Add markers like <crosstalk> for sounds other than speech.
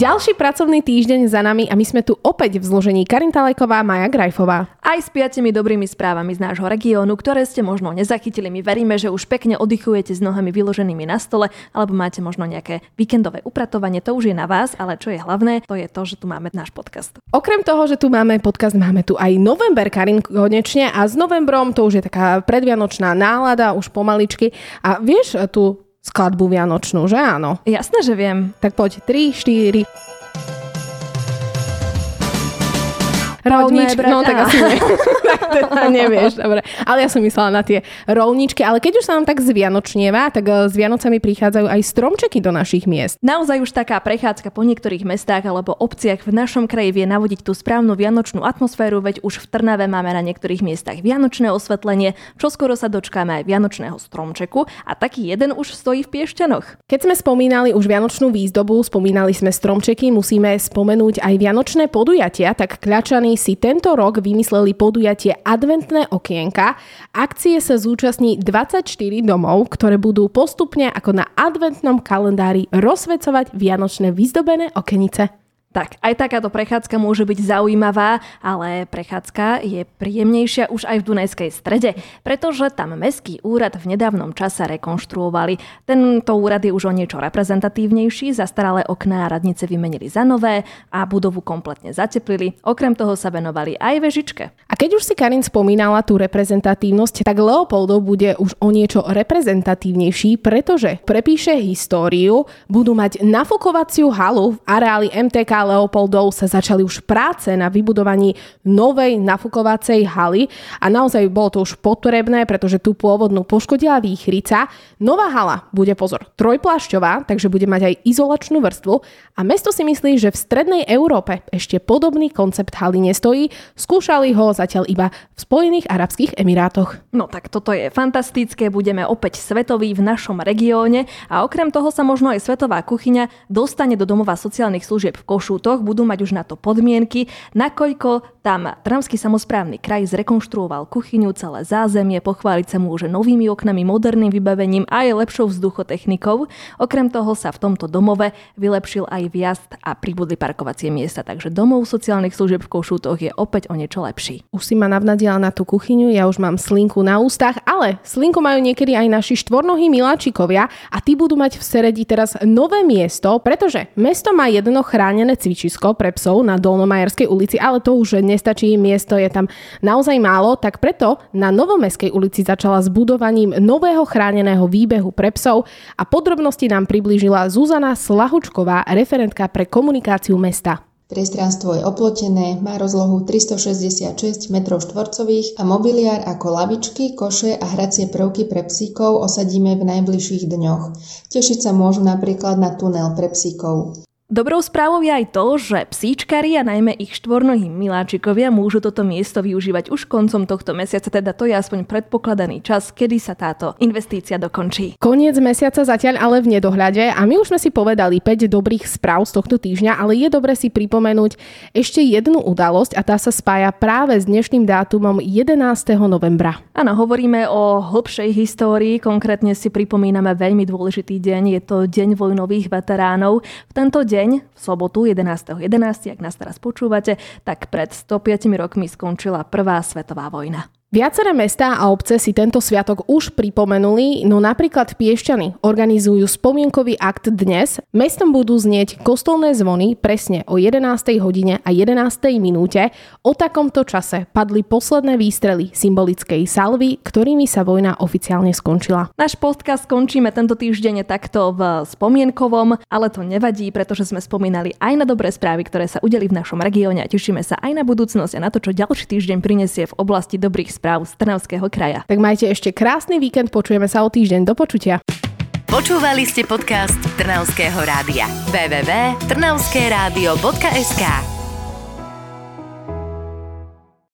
Ďalší pracovný týždeň za nami a my sme tu opäť v zložení Karin Talajková, Maja Grajfová. Aj s piatimi dobrými správami z nášho regiónu, ktoré ste možno nezachytili. My veríme, že už pekne oddychujete s nohami vyloženými na stole, alebo máte možno nejaké víkendové upratovanie, to už je na vás, ale čo je hlavné, to je to, že tu máme náš podcast. Okrem toho, že tu máme podcast, máme tu aj november, Karin, konečne a s novembrom to už je taká predvianočná nálada, už pomaličky. A vieš tu skladbu Vianočnú, že áno? Jasné, že viem. Tak poď, 3, 4. Rolničky, no tak asi nie. <laughs> tak teda nevieš, dobre. Ale ja som myslela na tie rolničky. Ale keď už sa nám tak zvianočnieva, tak eh, s Vianocami prichádzajú aj stromčeky do našich miest. Naozaj už taká prechádzka po niektorých mestách alebo obciach v našom kraji vie navodiť tú správnu vianočnú atmosféru, veď už v Trnave máme na niektorých miestach vianočné osvetlenie, čo skoro sa dočkáme aj vianočného stromčeku a taký jeden už stojí v Piešťanoch. Keď sme spomínali už vianočnú výzdobu, spomínali sme stromčeky, musíme spomenúť aj vianočné podujatia, tak kľačaný si tento rok vymysleli podujatie Adventné okienka. Akcie sa zúčastní 24 domov, ktoré budú postupne ako na adventnom kalendári rozsvecovať vianočné vyzdobené okenice. Tak, aj takáto prechádzka môže byť zaujímavá, ale prechádzka je príjemnejšia už aj v Dunajskej strede, pretože tam Mestský úrad v nedávnom čase rekonštruovali. Tento úrad je už o niečo reprezentatívnejší, zastaralé okná a radnice vymenili za nové a budovu kompletne zateplili. Okrem toho sa venovali aj vežičke. A keď už si Karin spomínala tú reprezentatívnosť, tak Leopoldov bude už o niečo reprezentatívnejší, pretože prepíše históriu, budú mať nafukovaciu halu v areáli MTK Leopoldov sa začali už práce na vybudovaní novej nafukovacej haly a naozaj bolo to už potrebné, pretože tú pôvodnú poškodila výchrica. Nová hala bude, pozor, trojplášťová, takže bude mať aj izolačnú vrstvu a mesto si myslí, že v strednej Európe ešte podobný koncept haly nestojí. Skúšali ho zatiaľ iba v Spojených Arabských Emirátoch. No tak toto je fantastické, budeme opäť svetoví v našom regióne a okrem toho sa možno aj svetová kuchyňa dostane do domova sociálnych služieb v Košu Košútoch budú mať už na to podmienky, nakoľko tam Trnavský samozprávny kraj zrekonštruoval kuchyňu, celé zázemie, pochváliť sa môže novými oknami, moderným vybavením a aj lepšou vzduchotechnikou. Okrem toho sa v tomto domove vylepšil aj viazd a pribudli parkovacie miesta, takže domov sociálnych služieb v Košútoch je opäť o niečo lepší. Už si ma navnadila na tú kuchyňu, ja už mám slinku na ústach, ale slinku majú niekedy aj naši štvornohí miláčikovia a tí budú mať v Seredi teraz nové miesto, pretože mesto má jedno chránené cvičisko pre psov na Dolnomajerskej ulici, ale to už nestačí, miesto je tam naozaj málo, tak preto na Novomestskej ulici začala s budovaním nového chráneného výbehu pre psov a podrobnosti nám priblížila Zuzana Slahučková, referentka pre komunikáciu mesta. Priestranstvo je oplotené, má rozlohu 366 m štvorcových a mobiliár ako lavičky, koše a hracie prvky pre psíkov osadíme v najbližších dňoch. Tešiť sa môžu napríklad na tunel pre psíkov. Dobrou správou je aj to, že psíčkari a najmä ich štvornohí miláčikovia môžu toto miesto využívať už koncom tohto mesiaca, teda to je aspoň predpokladaný čas, kedy sa táto investícia dokončí. Koniec mesiaca zatiaľ ale v nedohľade a my už sme si povedali 5 dobrých správ z tohto týždňa, ale je dobre si pripomenúť ešte jednu udalosť a tá sa spája práve s dnešným dátumom 11. novembra. Áno, hovoríme o hlbšej histórii, konkrétne si pripomíname veľmi dôležitý deň, je to Deň vojnových veteránov. V tento deň deň, v sobotu 11.11., 11, ak nás teraz počúvate, tak pred 105 rokmi skončila Prvá svetová vojna. Viaceré mestá a obce si tento sviatok už pripomenuli, no napríklad Piešťany organizujú spomienkový akt dnes. Mestom budú znieť kostolné zvony presne o 11. hodine a 11. minúte. O takomto čase padli posledné výstrely symbolickej salvy, ktorými sa vojna oficiálne skončila. Náš podcast skončíme tento týždeň takto v spomienkovom, ale to nevadí, pretože sme spomínali aj na dobré správy, ktoré sa udeli v našom regióne a tešíme sa aj na budúcnosť a na to, čo ďalší týždeň prinesie v oblasti dobrých správ z Trnavského kraja. Tak majte ešte krásny víkend, počujeme sa o týždeň. Do počutia. Počúvali ste podcast Trnavského rádia. www.trnavskeradio.sk